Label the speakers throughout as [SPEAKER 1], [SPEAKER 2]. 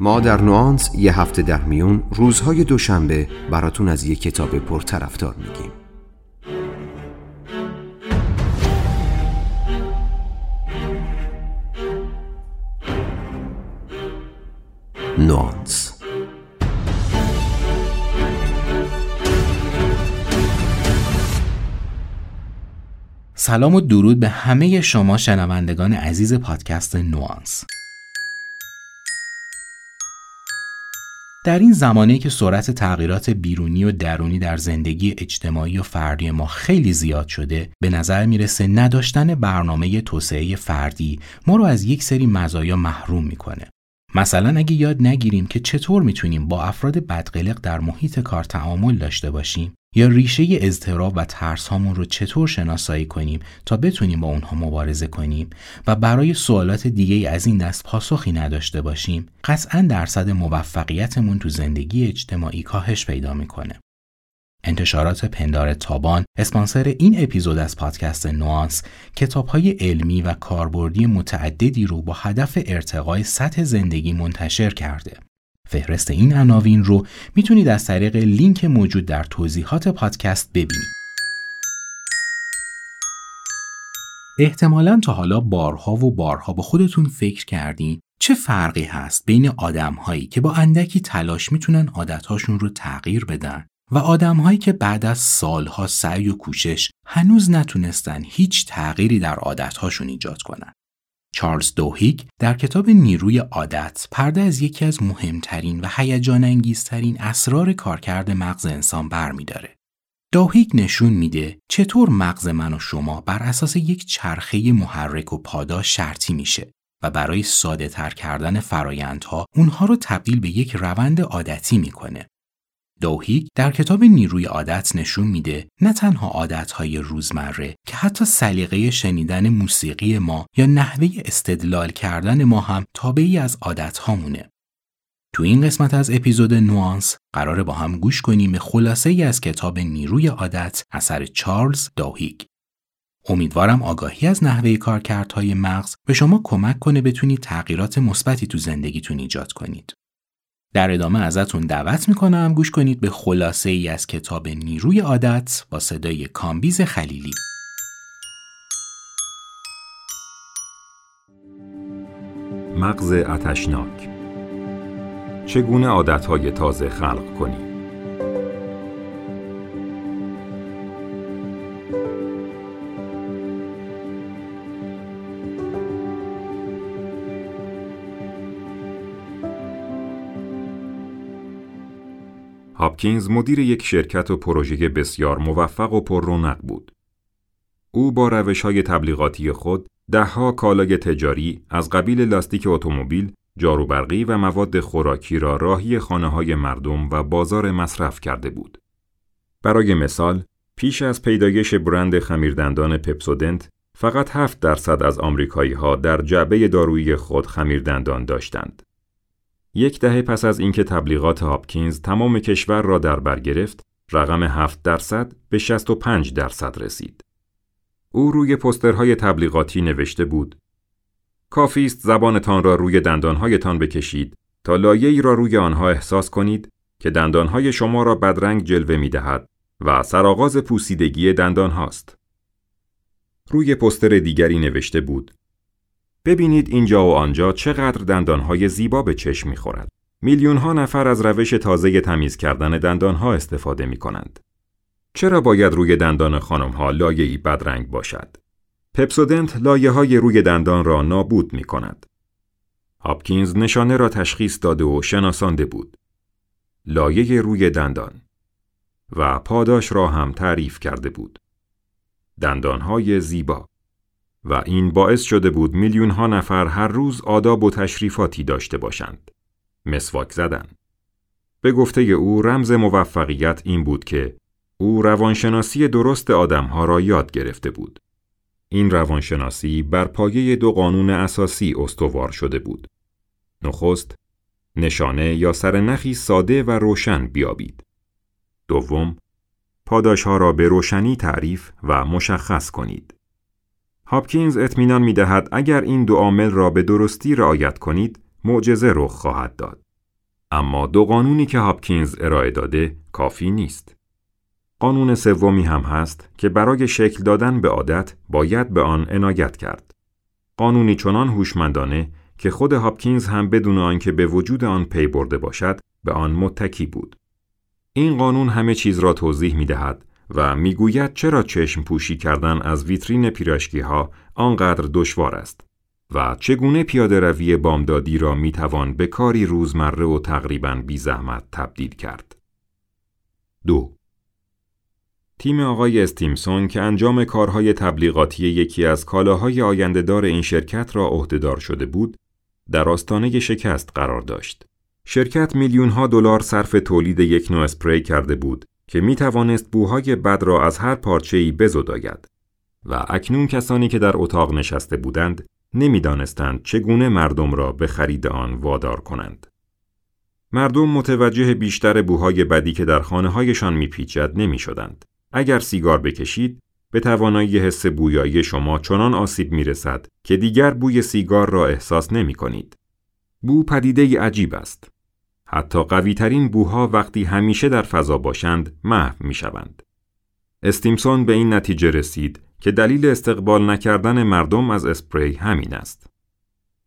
[SPEAKER 1] ما در نوانس یه هفته در میون روزهای دوشنبه براتون از یه کتاب پرطرفدار میگیم. نوانس.
[SPEAKER 2] سلام و درود به همه شما شنوندگان عزیز پادکست نوانس. در این زمانه که سرعت تغییرات بیرونی و درونی در زندگی اجتماعی و فردی ما خیلی زیاد شده به نظر می‌رسه نداشتن برنامه توسعه فردی ما رو از یک سری مزایا محروم می‌کنه. مثلا اگه یاد نگیریم که چطور می‌تونیم با افراد بدقلق در محیط کار تعامل داشته باشیم یا ریشه اضطراب و ترس هامون رو چطور شناسایی کنیم تا بتونیم با اونها مبارزه کنیم و برای سوالات دیگه از این دست پاسخی نداشته باشیم قطعا درصد موفقیتمون تو زندگی اجتماعی کاهش پیدا می‌کنه. انتشارات پندار تابان اسپانسر این اپیزود از پادکست نوانس کتاب های علمی و کاربردی متعددی رو با هدف ارتقای سطح زندگی منتشر کرده. فهرست این عناوین رو می‌تونید از طریق لینک موجود در توضیحات پادکست ببینید. احتمالا تا حالا بارها و بارها با خودتون فکر کردین چه فرقی هست بین آدمهایی که با اندکی تلاش می‌تونن عادتهاشون رو تغییر بدن و آدمهایی که بعد از سالها سعی و کوشش هنوز نتونستن هیچ تغییری در عادتهاشون ایجاد کنن. چارلز دوهیک در کتاب نیروی عادت پرده از یکی از مهمترین و هیجان انگیزترین اسرار کارکرد مغز انسان برمیداره. دوهیک نشون میده چطور مغز من و شما بر اساس یک چرخه محرک و پاداش شرطی میشه و برای ساده تر کردن فرایندها اونها رو تبدیل به یک روند عادتی می‌کنه. دوهیک در کتاب نیروی عادت نشون میده نه تنها عادتهای روزمره که حتی سلیقه شنیدن موسیقی ما یا نحوه استدلال کردن ما هم تابعی از عادتهامونه. تو این قسمت از اپیزود نوانس قراره با هم گوش کنیم به خلاصه ای از کتاب نیروی عادت اثر چارلز دوهیک. امیدوارم آگاهی از نحوه کارکردهای مغز به شما کمک کنه بتونید تغییرات مثبتی تو زندگیتون ایجاد کنید. در ادامه ازتون دعوت می‌کنم. گوش کنید به خلاصه ای از کتاب نیروی عادت با صدای کامبیز خلیلی.
[SPEAKER 3] مغز اتشناک چگونه عادتهای تازه خلق کنید هاپکینز مدیر یک شرکت و پروژه بسیار موفق و پر رونق بود. او با روش های تبلیغاتی خود دهها کالای تجاری از قبیل لاستیک اتومبیل، جاروبرقی و مواد خوراکی را راهی خانه های مردم و بازار مصرف کرده بود. برای مثال، پیش از پیدایش برند خمیردندان پپسودنت، فقط 7 درصد از آمریکایی ها در جعبه دارویی خود خمیردندان داشتند. یک دهه پس از اینکه تبلیغات هاپکینز تمام کشور را در بر گرفت، رقم 7 درصد به 65 درصد رسید. او روی پسترهای تبلیغاتی نوشته بود: کافی است زبانتان را روی دندانهایتان بکشید تا لایه‌ای را روی آنها احساس کنید که دندانهای شما را بدرنگ جلوه می دهد و سرآغاز پوسیدگی دندان هاست. روی پستر دیگری نوشته بود ببینید اینجا و آنجا چقدر دندانهای زیبا به چشم می‌خورد. میلیون ها نفر از روش تازه تمیز کردن دندانها استفاده می کنند. چرا باید روی دندان خانم ها لایه‌ای بدرنگ باشد؟ پپسودنت لایه های روی دندان را نابود می کند. هاپکینز نشانه را تشخیص داده و شناسانده بود. لایه روی دندان و پاداش را هم تعریف کرده بود. دندانهای زیبا و این باعث شده بود میلیون ها نفر هر روز آداب و تشریفاتی داشته باشند. مسواک زدن. به گفته او رمز موفقیت این بود که او روانشناسی درست آدمها را یاد گرفته بود. این روانشناسی بر پایه دو قانون اساسی استوار شده بود. نخست، نشانه یا سرنخی ساده و روشن بیابید. دوم، پاداشها را به روشنی تعریف و مشخص کنید. هاپکینز اطمینان می دهد اگر این دو عامل را به درستی رعایت کنید، معجزه رخ خواهد داد. اما دو قانونی که هاپکینز ارائه داده کافی نیست. قانون سومی هم هست که برای شکل دادن به عادت باید به آن عنایت کرد. قانونی چنان هوشمندانه که خود هاپکینز هم بدون آنکه به وجود آن پی برده باشد به آن متکی بود. این قانون همه چیز را توضیح می دهد و می‌گوید چرا چشم پوشی کردن از ویترین پیراشکی ها آنقدر دشوار است و چگونه پیاده روی بامدادی را می توان به کاری روزمره و تقریبا بی زحمت تبدیل کرد. دو تیم آقای استیمسون که انجام کارهای تبلیغاتی یکی از کالاهای آیندهدار این شرکت را عهدهدار شده بود، در آستانه شکست قرار داشت. شرکت میلیون ها دلار صرف تولید یک نوع اسپری کرده بود که می توانست بوهای بد را از هر پارچه ای بزداید و اکنون کسانی که در اتاق نشسته بودند نمی‌دانستند چگونه مردم را به خرید آن وادار کنند. مردم متوجه بیشتر بوهای بدی که در خانه هایشان میپیچد نمی شدند. اگر سیگار بکشید به توانایی حس بویایی شما چنان آسیب می رسد که دیگر بوی سیگار را احساس نمی کنید. بو پدیده عجیب است. حتی قویترین بوها وقتی همیشه در فضا باشند محو می شوند. استیمسون به این نتیجه رسید که دلیل استقبال نکردن مردم از اسپری همین است.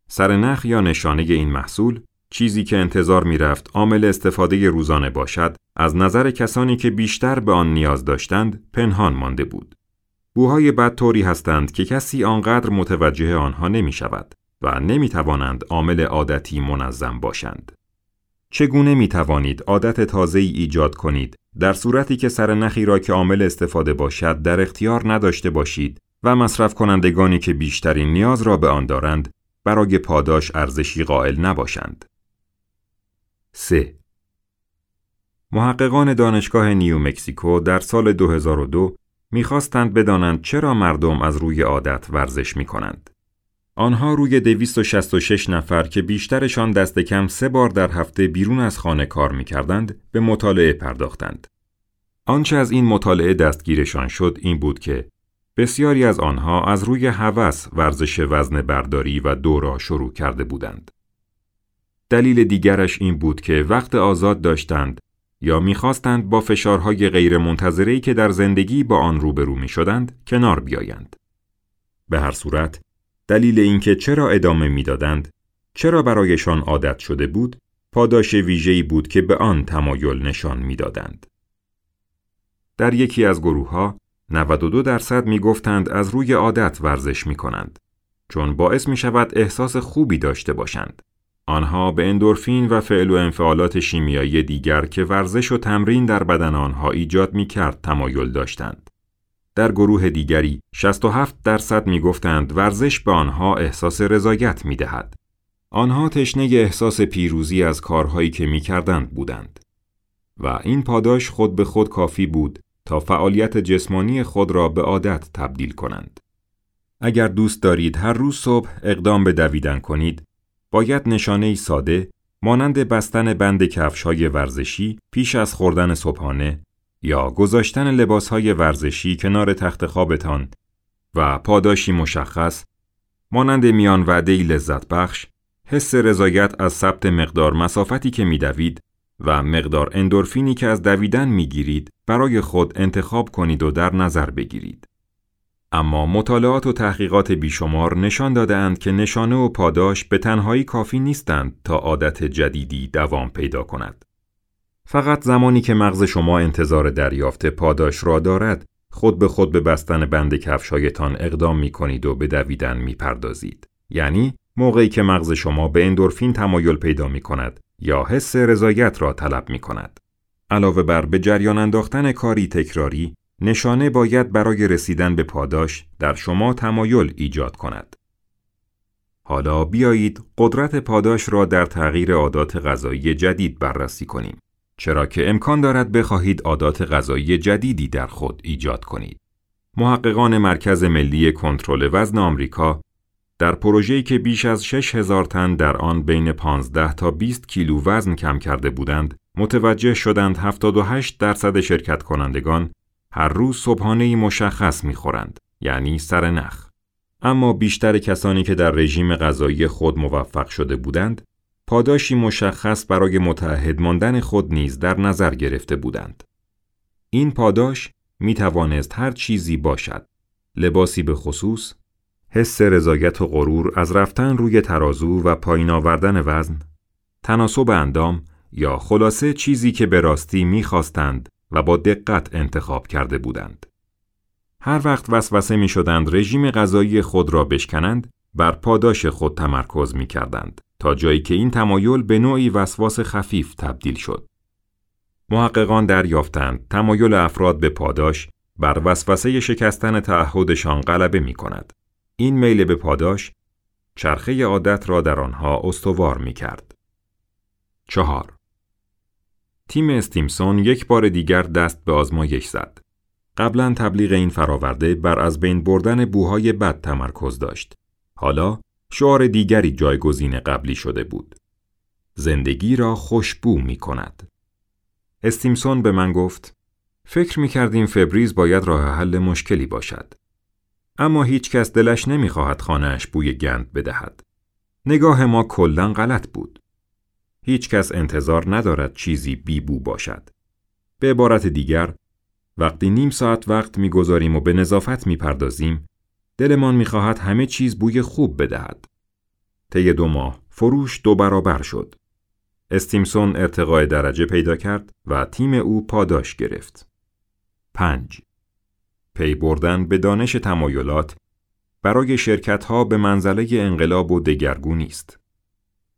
[SPEAKER 3] سرنخ یا نشانه این محصول چیزی که انتظار می رفت عامل استفاده روزانه باشد از نظر کسانی که بیشتر به آن نیاز داشتند پنهان مانده بود. بوهای بد طوری هستند که کسی آنقدر متوجه آنها نمی شود و نمی توانند عامل عادتی منظم باشند. چگونه می توانید عادت تازه ای ایجاد کنید در صورتی که سرنخی را که عامل استفاده باشد در اختیار نداشته باشید و مصرف کنندگانی که بیشترین نیاز را به آن دارند برای پاداش ارزشی قائل نباشند. 3. محققان دانشگاه نیو مکسیکو در سال 2002 می‌خواستند بدانند چرا مردم از روی عادت ورزش می کنند. آنها روی 266 نفر که بیشترشان دست کم سه بار در هفته بیرون از خانه کار می کردند به مطالعه پرداختند. آنچه از این مطالعه دستگیرشان شد این بود که بسیاری از آنها از روی هوس ورزش وزن برداری و دورا شروع کرده بودند. دلیل دیگرش این بود که وقت آزاد داشتند یا می‌خواستند با فشارهای غیرمنتظره‌ای که در زندگی با آن روبرو می شدند کنار بیایند. به هر صورت دلیل اینکه چرا ادامه می‌دادند چرا برایشان عادت شده بود پاداش ویژه‌ای بود که به آن تمایل نشان می‌دادند. در یکی از گروه ها 92 درصد می گفتند از روی عادت ورزش می کنند چون باعث می شود احساس خوبی داشته باشند. آنها به اندورفین و فعل و انفعالات شیمیایی دیگر که ورزش و تمرین در بدن آنها ایجاد می کرد تمایل داشتند. در گروه دیگری 67 درصد می گفتند ورزش به آنها احساس رضایت می دهد. آنها تشنه احساس پیروزی از کارهایی که می کردند بودند. و این پاداش خود به خود کافی بود تا فعالیت جسمانی خود را به عادت تبدیل کنند. اگر دوست دارید هر روز صبح اقدام به دویدن کنید، باید نشانه ساده مانند بستن بند کفش های ورزشی پیش از خوردن صبحانه یا گذاشتن لباسهای ورزشی کنار تخت خوابتان و پاداشی مشخص مانند میان وعده لذت بخش حس رضایت از ثبت مقدار مسافتی که میدوید و مقدار اندورفینی که از دویدن می‌گیرید برای خود انتخاب کنید و در نظر بگیرید. اما مطالعات و تحقیقات بیشمار نشان دادهاند که نشانه و پاداش به تنهایی کافی نیستند تا عادت جدیدی دوام پیدا کند. فقط زمانی که مغز شما انتظار دریافت پاداش را دارد خود به خود به بستن بند کفشایتان اقدام می کنید و به دویدن می پردازید. یعنی موقعی که مغز شما به اندورفین تمایل پیدا می کند یا حس رضایت را طلب می کند. علاوه بر به جریان انداختن کاری تکراری، نشانه باید برای رسیدن به پاداش در شما تمایل ایجاد کند. حالا بیایید قدرت پاداش را در تغییر عادات غذایی جدید بررسی کنیم. چرا که امکان دارد بخواهید عادات غذایی جدیدی در خود ایجاد کنید. محققان مرکز ملی کنترل وزن آمریکا در پروژه‌ای که بیش از 6000 تن در آن بین 15 تا 20 کیلو وزن کم کرده بودند، متوجه شدند 78 درصد شرکت کنندگان هر روز صبحانه مشخص می‌خورند، یعنی سر نخ. اما بیشتر کسانی که در رژیم غذایی خود موفق شده بودند، پاداشی مشخص برای متعهد ماندن خود نیز در نظر گرفته بودند. این پاداش می توانست هر چیزی باشد. لباسی به خصوص، حس رضایت و غرور از رفتن روی ترازو و پایین آوردن وزن، تناسب اندام یا خلاصه چیزی که به راستی می‌خواستند و با دقت انتخاب کرده بودند. هر وقت وسوسه می شدند رژیم غذایی خود را بشکنند، بر پاداش خود تمرکز می کردند تا جایی که این تمایل به نوعی وسواس خفیف تبدیل شد. محققان دریافتند تمایل افراد به پاداش بر وسوسه شکستن تعهدشان غلبه می کند. این میل به پاداش چرخه عادت را در آنها استوار می کرد. چهار تیم استیمسون یک بار دیگر دست به آزمایش زد. قبلا تبلیغ این فراورده بر از بین بردن بوهای بد تمرکز داشت. حالا شعار دیگری جایگزین قبلی شده بود. زندگی را خوشبو می کند. استیمسون به من گفت فکر می کردیم فبریز باید راه حل مشکلی باشد. اما هیچ کس دلش نمی خواهد خانهش بوی گند بدهد. نگاه ما کلا غلط بود. هیچ کس انتظار ندارد چیزی بیبو باشد. به عبارت دیگر، وقتی نیم ساعت وقت می‌گذاریم و به نظافت می‌پردازیم، دلمان می‌خواهد همه چیز بوی خوب بدهد. طی دو ماه فروش دو برابر شد. استیمسون ارتقای درجه پیدا کرد و تیم او پاداش گرفت. 5. پی بردن به دانش تمایلات برای شرکت ها به منزله انقلاب و دگرگونی است.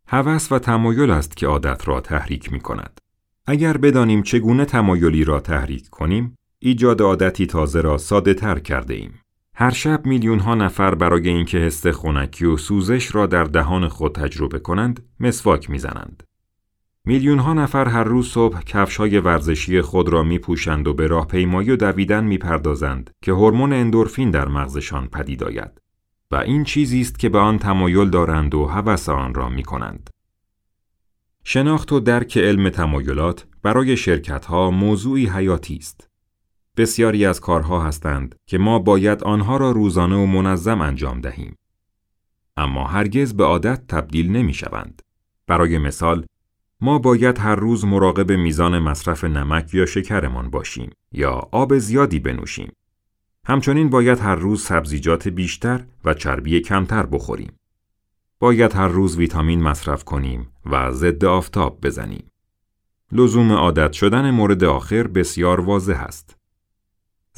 [SPEAKER 3] هوس و تمایل است که عادت را تحریک می کند. اگر بدانیم چگونه تمایلی را تحریک کنیم، ایجاد عادتی تازه را ساده تر کرده ایم. هر شب میلیون ها نفر برای اینکه حس خنکی و سوزش را در دهان خود تجربه کنند، مسواک می‌زنند. میلیون ها نفر هر روز صبح کفش های ورزشی خود را می پوشند و به راهپیمایی و دویدن می پردازند که هورمون اندورفین در مغزشان پدید آید. و این چیزی است که به آن تمایل دارند و هوس آن را می کنند. شناخت و درک علم تمایلات برای شرکت ها موضوعی حیاتی است. بسیاری از کارها هستند که ما باید آنها را روزانه و منظم انجام دهیم. اما هرگز به عادت تبدیل نمی شوند. برای مثال، ما باید هر روز مراقب میزان مصرف نمک یا شکرمان باشیم یا آب زیادی بنوشیم. همچنین باید هر روز سبزیجات بیشتر و چربی کمتر بخوریم. باید هر روز ویتامین مصرف کنیم و ضد آفتاب بزنیم. لزوم عادت شدن مورد آخر بسیار واضح است.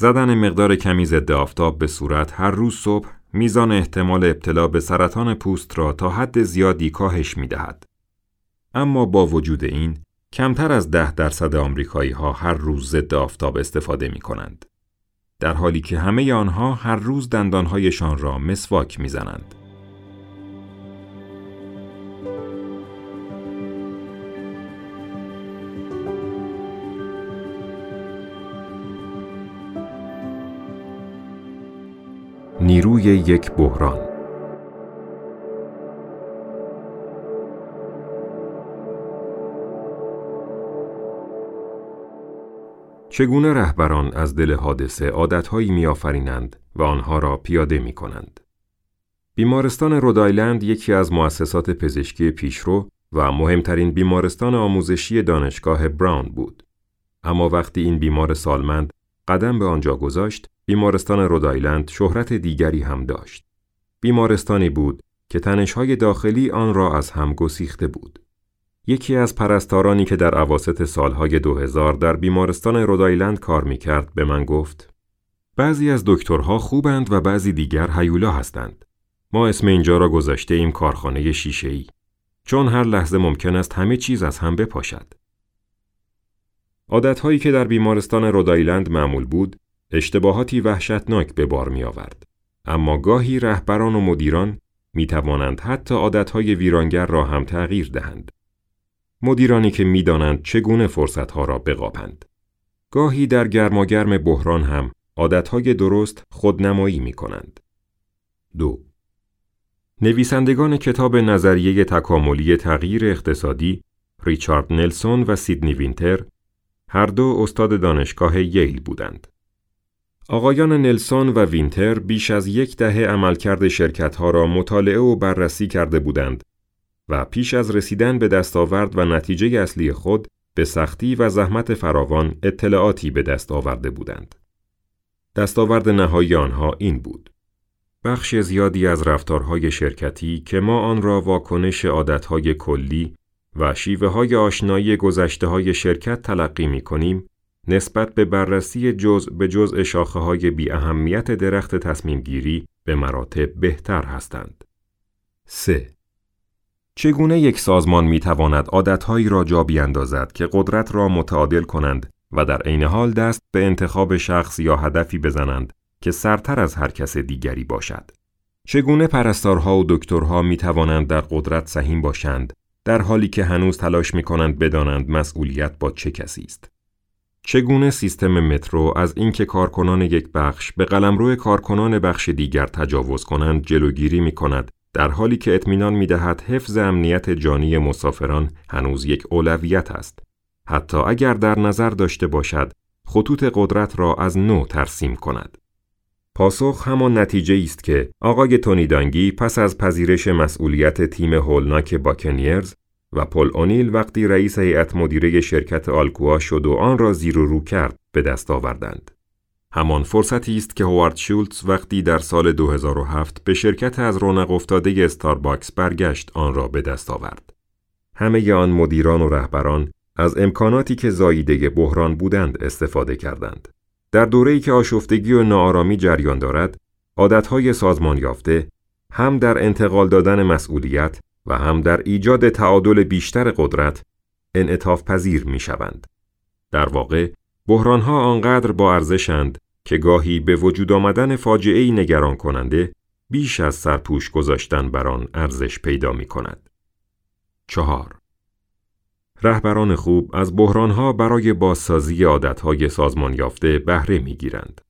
[SPEAKER 3] زدن مقدار کمی ضد آفتاب به صورت هر روز صبح میزان احتمال ابتلا به سرطان پوست را تا حد زیادی کاهش می دهد. اما با وجود این، کمتر از ده درصد آمریکایی ها هر روز ضد آفتاب استفاده می کنند. در حالی که همه آنها هر روز دندانهایشان را مسواک می‌زنند.
[SPEAKER 4] نیروی یک بحران چگونه رهبران از دل حادثه عادتهایی میآفرینند و آنها را پیاده می کنند. بیمارستان رودایلند یکی از مؤسسات پزشکی پیشرو و مهمترین بیمارستان آموزشی دانشگاه براون بود. اما وقتی این بیمار سالمند قدم به آنجا گذاشت، بیمارستان رودایلند شهرت دیگری هم داشت. بیمارستانی بود که تنشهای داخلی آن را از هم گسیخته بود. یکی از پرستارانی که در عواست سالهای 2000 در بیمارستان رودایلند کار می‌کرد به من گفت بعضی از دکترها خوبند و بعضی دیگر هیولا هستند. ما اسم اینجا را گذاشته ایم کارخانه شیشه ای. چون هر لحظه ممکن است همه چیز از هم بپاشد. عادتهایی که در بیمارستان رودایلند معمول بود، اشتباهاتی وحشتناک به بار می آورد. اما گاهی رهبران و مدیران می توانند حتی عادتهای ویرانگر را هم تغییر دهند. مدیرانی که می‌دانند چگونه فرصتها را بقاپند. گاهی در گرماگرم بحران هم عادتهای درست خودنمایی می کنند. دو نویسندگان کتاب نظریه تکاملی تغییر اقتصادی ریچارد نلسون و سیدنی وینتر هر دو استاد دانشگاه ییل بودند. آقایان نلسون و وینتر بیش از یک دهه عملکرد شرکتها را مطالعه و بررسی کرده بودند
[SPEAKER 3] و پیش از رسیدن به دستاورد و نتیجه اصلی خود به سختی و زحمت فراوان اطلاعاتی به دست آورده بودند. دستاورد نهایی آنها این بود. بخش زیادی از رفتارهای شرکتی که ما آن را واکنش عادتهای کلی و شیوه های آشنایی گذشته های شرکت تلقی می کنیم، نسبت به بررسی جزء به جزء شاخه های بی اهمیت درخت تصمیم گیری به مراتب بهتر هستند. 3. چگونه یک سازمان می تواند عادتهایی را جا بیاندازد که قدرت را متعادل کنند و در عین حال دست به انتخاب شخص یا هدفی بزنند که سرتر از هر کس دیگری باشد. چگونه پرستارها و دکترها می توانند در قدرت سهیم باشند در حالی که هنوز تلاش می کنند بدانند مسئولیت با چه کسی است. چگونه سیستم مترو از اینکه کارکنان یک بخش به قلمرو کارکنان بخش دیگر تجاوز کنند جلوگیری می کند در حالی که اطمینان می دهد حفظ امنیت جانی مسافران هنوز یک اولویت است. حتی اگر در نظر داشته باشد خطوط قدرت را از نو ترسیم کند. پاسخ همان نتیجه است که آقای تونی دانگی پس از پذیرش مسئولیت تیم هولناک باکنیرز و پل اونیل وقتی رئیس هیئت مدیره شرکت آلکوا شد و آن را زیر و رو کرد به دست آوردند. همان فرصتی است که هوارد شولتز وقتی در سال 2007 به شرکت از رونق افتاده استارباکس برگشت آن را به دست آورد. همه آن مدیران و رهبران از امکاناتی که زاییده بحران بودند استفاده کردند. در دوره‌ای که آشفتگی و ناآرامی جریان دارد، عادتهای سازمان یافته هم در انتقال دادن مسئولیت و هم در ایجاد تعادل بیشتر قدرت انعطاف پذیر می شوند. در واقع بحرانها آنقدر با ارزشند که گاهی به وجود آمدن فاجعه نگران کننده بیش از سرپوش گذاشتن بر آن ارزش پیدا می کند. چهار رهبران خوب از بحرانها برای بازسازی عادتهای سازمان یافته بهره می گیرند.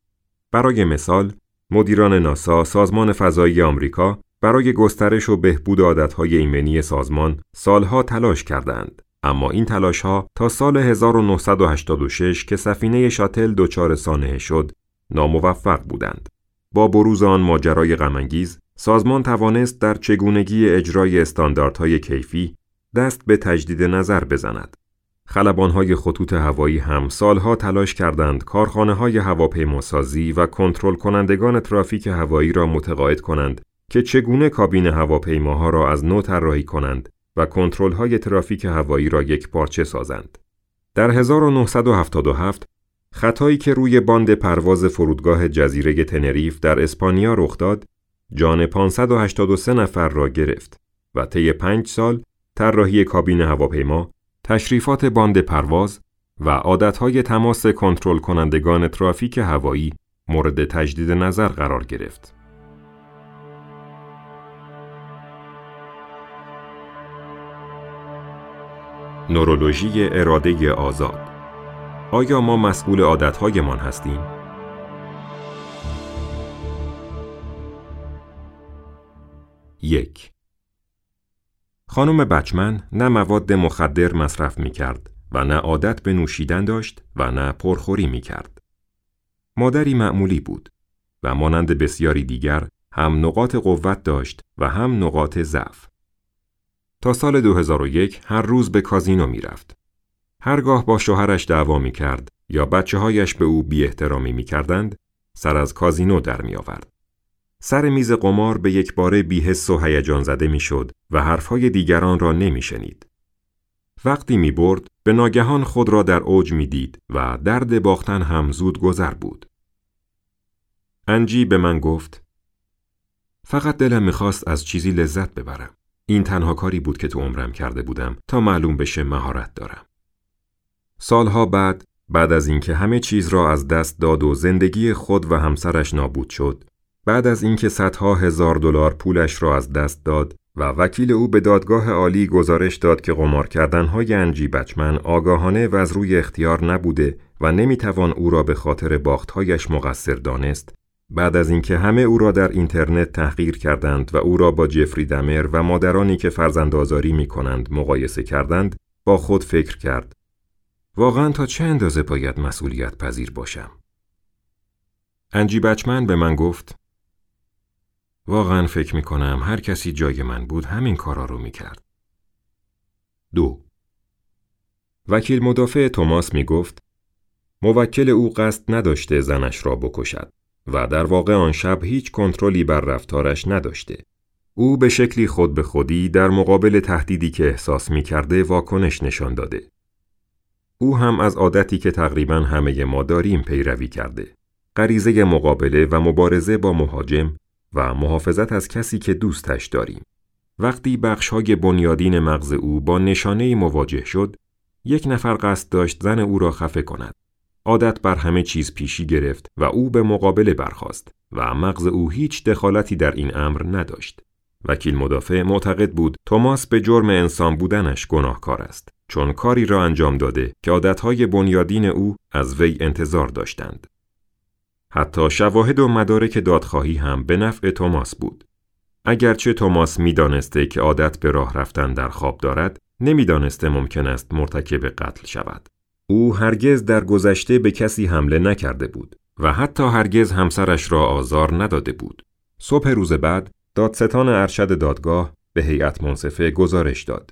[SPEAKER 3] برای مثال، مدیران ناسا سازمان فضایی آمریکا برای گسترش و بهبود عادتهای ایمنی سازمان سالها تلاش کردند. اما این تلاشها تا سال 1986 که سفینه شاتل دچار سانحه شد ناموفق بودند. با بروز آن ماجرای غمانگیز، سازمان توانست در چگونگی اجرای استانداردهای کیفی دست به تجدید نظر بزند. خلبانهای خطوط هوایی هم سالها تلاش کردند کارخانه های هواپیماسازی و کنترل کنندگان ترافیک هوایی را متقاعد کنند که چگونه کابین هواپیماها را از نو طراحی کنند و کنترل های ترافیک هوایی را یک پارچه سازند. در 1977 خطایی که روی باند پرواز فرودگاه جزیره تنریف در اسپانیا رخ داد، جان 583 نفر را گرفت و طی پنج سال طراحی کابین هواپیما، تشریفات باند پرواز و عادتهای تماس کنترل کنندگان ترافیک هوایی مورد تجدید نظر قرار گرفت. نورولوژی اراده آزاد آیا ما مسئول عادتهایمان هستیم؟ یک خانم بچمن نه مواد مخدر مصرف می کرد و نه عادت به نوشیدن داشت و نه پرخوری می کرد. مادری معمولی بود و مانند بسیاری دیگر هم نقاط قوت داشت و هم نقاط ضعف. تا سال 2001 هر روز به کازینو می رفت. هرگاه با شوهرش دعوا می کرد یا بچه هایش به او بی احترامی می کردند، سر از کازینو در می آورد. سر میز قمار به یک باره بیحس و هیجان زده می‌شد و حرفهای دیگران را نمی شنید. وقتی می برد به ناگهان خود را در اوج می دید و درد باختن هم زود گذر بود. انجی به من گفت فقط دلم می‌خواست از چیزی لذت ببرم. این تنها کاری بود که تو عمرم کرده بودم تا معلوم بشه مهارت دارم. سالها بعد بعد از اینکه همه چیز را از دست داد و زندگی خود و همسرش نابود شد بعد از اینکه صدها هزار دلار پولش را از دست داد و وکیل او به دادگاه عالی گزارش داد که قمار کردنهای انجی بچمن آگاهانه و از روی اختیار نبوده و نمی‌توان او را به خاطر باختهایش مقصر دانست بعد از اینکه همه او را در اینترنت تحقیر کردند و او را با جفری دمر و مادرانی که فرزندآزاری می کنند مقایسه کردند با خود فکر کرد. واقعا تا چه اندازه باید مسئولیت پذیر باشم؟ انجی بچمن به من گفت واقعا فکر می کنم هر کسی جای من بود همین کارا رو می کرد. دو. وکیل مدافع توماس می گفت موکل او قصد نداشته زنش را بکشد. و در واقع آن شب هیچ کنترلی بر رفتارش نداشته. او به شکلی خود به خودی در مقابل تهدیدی که احساس می کرده واکنش نشان داده. او هم از عادتی که تقریبا همه ما داریم پیروی کرده. غریزه مقابله و مبارزه با مهاجم و محافظت از کسی که دوستش داریم. وقتی بخشهای بنیادین مغز او با نشانه مواجه شد، یک نفر قصد داشت زن او را خفه کند. عادت بر همه چیز پیشی گرفت و او به مقابله برخاست و مغز او هیچ دخالتی در این امر نداشت. وکیل مدافع معتقد بود توماس به جرم انسان بودنش گناهکار است چون کاری را انجام داده که عادتهای بنیادین او از وی انتظار داشتند. حتی شواهد و مدارک دادخواهی هم به نفع توماس بود. اگرچه توماس می‌دانسته که عادت به راه رفتن در خواب دارد، نمی‌دانسته ممکن است مرتکب قتل شود. او هرگز در گذشته به کسی حمله نکرده بود و حتی هرگز همسرش را آزار نداده بود. صبح روز بعد دادستان ارشد دادگاه به هیئت منصفه گزارش داد.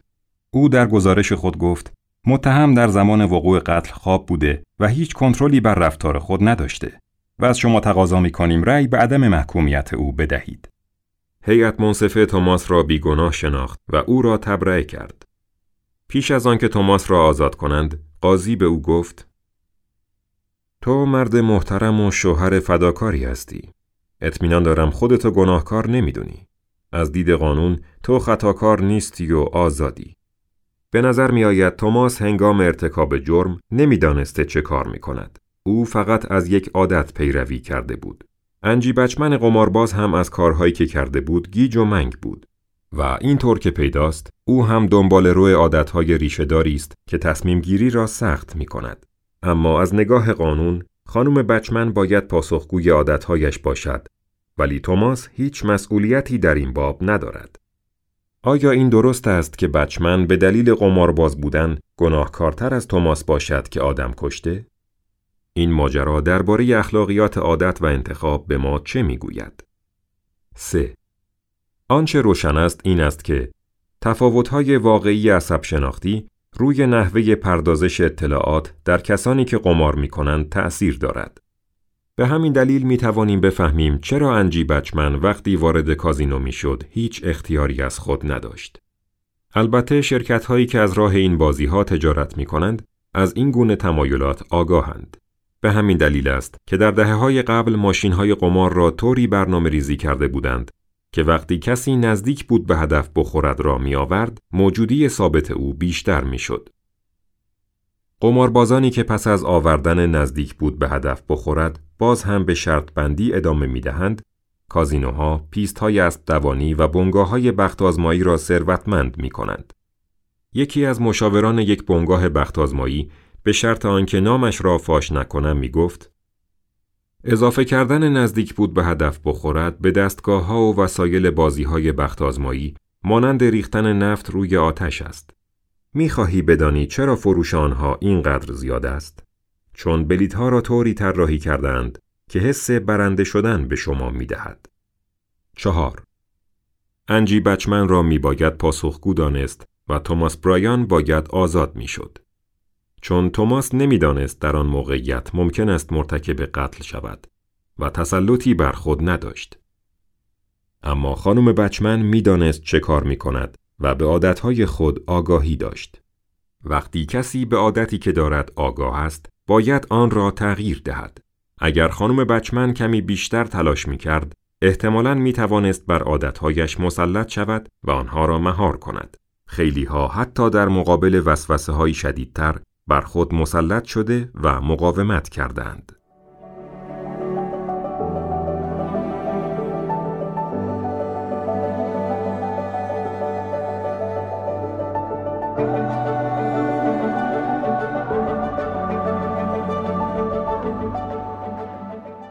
[SPEAKER 3] او در گزارش خود گفت متهم در زمان وقوع قتل خواب بوده و هیچ کنترلی بر رفتار خود نداشته و از شما تقاضا می کنیم رأی به عدم محکومیت او بدهید. هیئت منصفه توماس را بیگناه شناخت و او را تبرئه کرد. پیش از آنکه توماس را آزاد کنند، قاضی به او گفت تو مرد محترم و شوهر فداکاری هستی. اطمینان دارم خودتو گناهکار نمی‌دونی. از دید قانون تو خطاکار نیستی و آزادی. به نظر می آید توماس هنگام ارتکاب جرم نمی‌دانسته چه کار می کند. او فقط از یک عادت پیروی کرده بود. انجی بچمن قمارباز هم از کارهایی که کرده بود گیج و منگ بود. و اینطور که پیداست او هم دنبال روی عادتهای ریشهداری است که تصمیم گیری را سخت می کند. اما از نگاه قانون خانم بچمن باید پاسخگوی عادتهایش باشد ولی توماس هیچ مسئولیتی در این باب ندارد. آیا این درست است که بچمن به دلیل قمارباز بودن گناهکارتر از توماس باشد که آدم کشته؟ این ماجرا درباره اخلاقیات عادت و انتخاب به ما چه می‌گوید؟ 3. آنچه روشن است این است که تفاوت‌های واقعی عصب شناختی روی نحوه پردازش اطلاعات در کسانی که قمار می کنند تأثیر دارد. به همین دلیل می توانیم بفهمیم چرا انجی بچمن وقتی وارد کازینو می شد هیچ اختیاری از خود نداشت. البته شرکت هایی که از راه این بازی ها تجارت می کنند از این گونه تمایلات آگاهند. به همین دلیل است که در دهه های قبل ماشین های قمار را طوری برنامه ریزی کرده بودند که وقتی کسی نزدیک بود به هدف بخورد را می آورد، موجودی ثابت او بیشتر می شد. قماربازانی که پس از آوردن نزدیک بود به هدف بخورد، باز هم به شرط بندی ادامه می دهند، کازینوها، پیست های اسب دوانی و بنگاه های بخت آزمایی را ثروتمند می کنند. یکی از مشاوران یک بنگاه بخت آزمایی به شرط آنکه نامش را فاش نکنم می گفت اضافه کردن نزدیک بود به هدف بخورد به دستگاه ها و وسایل بازی های بخت آزمایی مانند ریختن نفت روی آتش است. می‌خواهی بدانی چرا فروش آنها اینقدر زیاد است؟ چون بلیت ها را طوری طراحی کردند که حس برنده شدن به شما می‌دهد. چهار انجی بچمن را می باید پاسخگو دانست و توماس برایان باید آزاد می‌شد. چون توماس نمی‌دانست در آن موقعیت ممکن است مرتکب قتل شود و تسلطی بر خود نداشت. اما خانم بچمن می‌دانست چه کار می کند و به عادتهای خود آگاهی داشت. وقتی کسی به عادتی که دارد آگاه است، باید آن را تغییر دهد. اگر خانم بچمن کمی بیشتر تلاش می کرد، احتمالاً می توانست بر عادتهایش مسلط شود و آنها را مهار کند. خیلی ها حتی در مقابل وسوسه های شدیدتر بر خود مسلط شده و مقاومت کردند.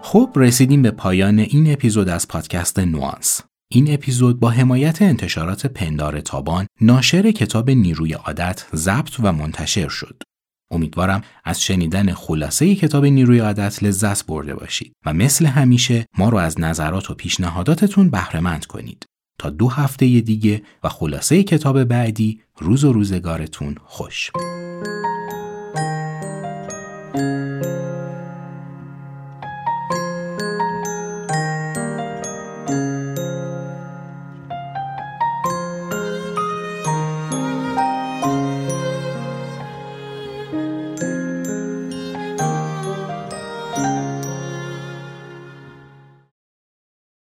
[SPEAKER 2] خب رسیدیم به پایان این اپیزود از پادکست نوانس. این اپیزود با حمایت انتشارات پندار تابان ناشر کتاب نیروی عادت ضبط و منتشر شد. امیدوارم از شنیدن خلاصه کتاب نیروی عادت لذت برده باشید و مثل همیشه ما رو از نظرات و پیشنهاداتتون بهرهمند کنید. تا دو هفته دیگه و خلاصه کتاب بعدی روز و روزگارتون خوش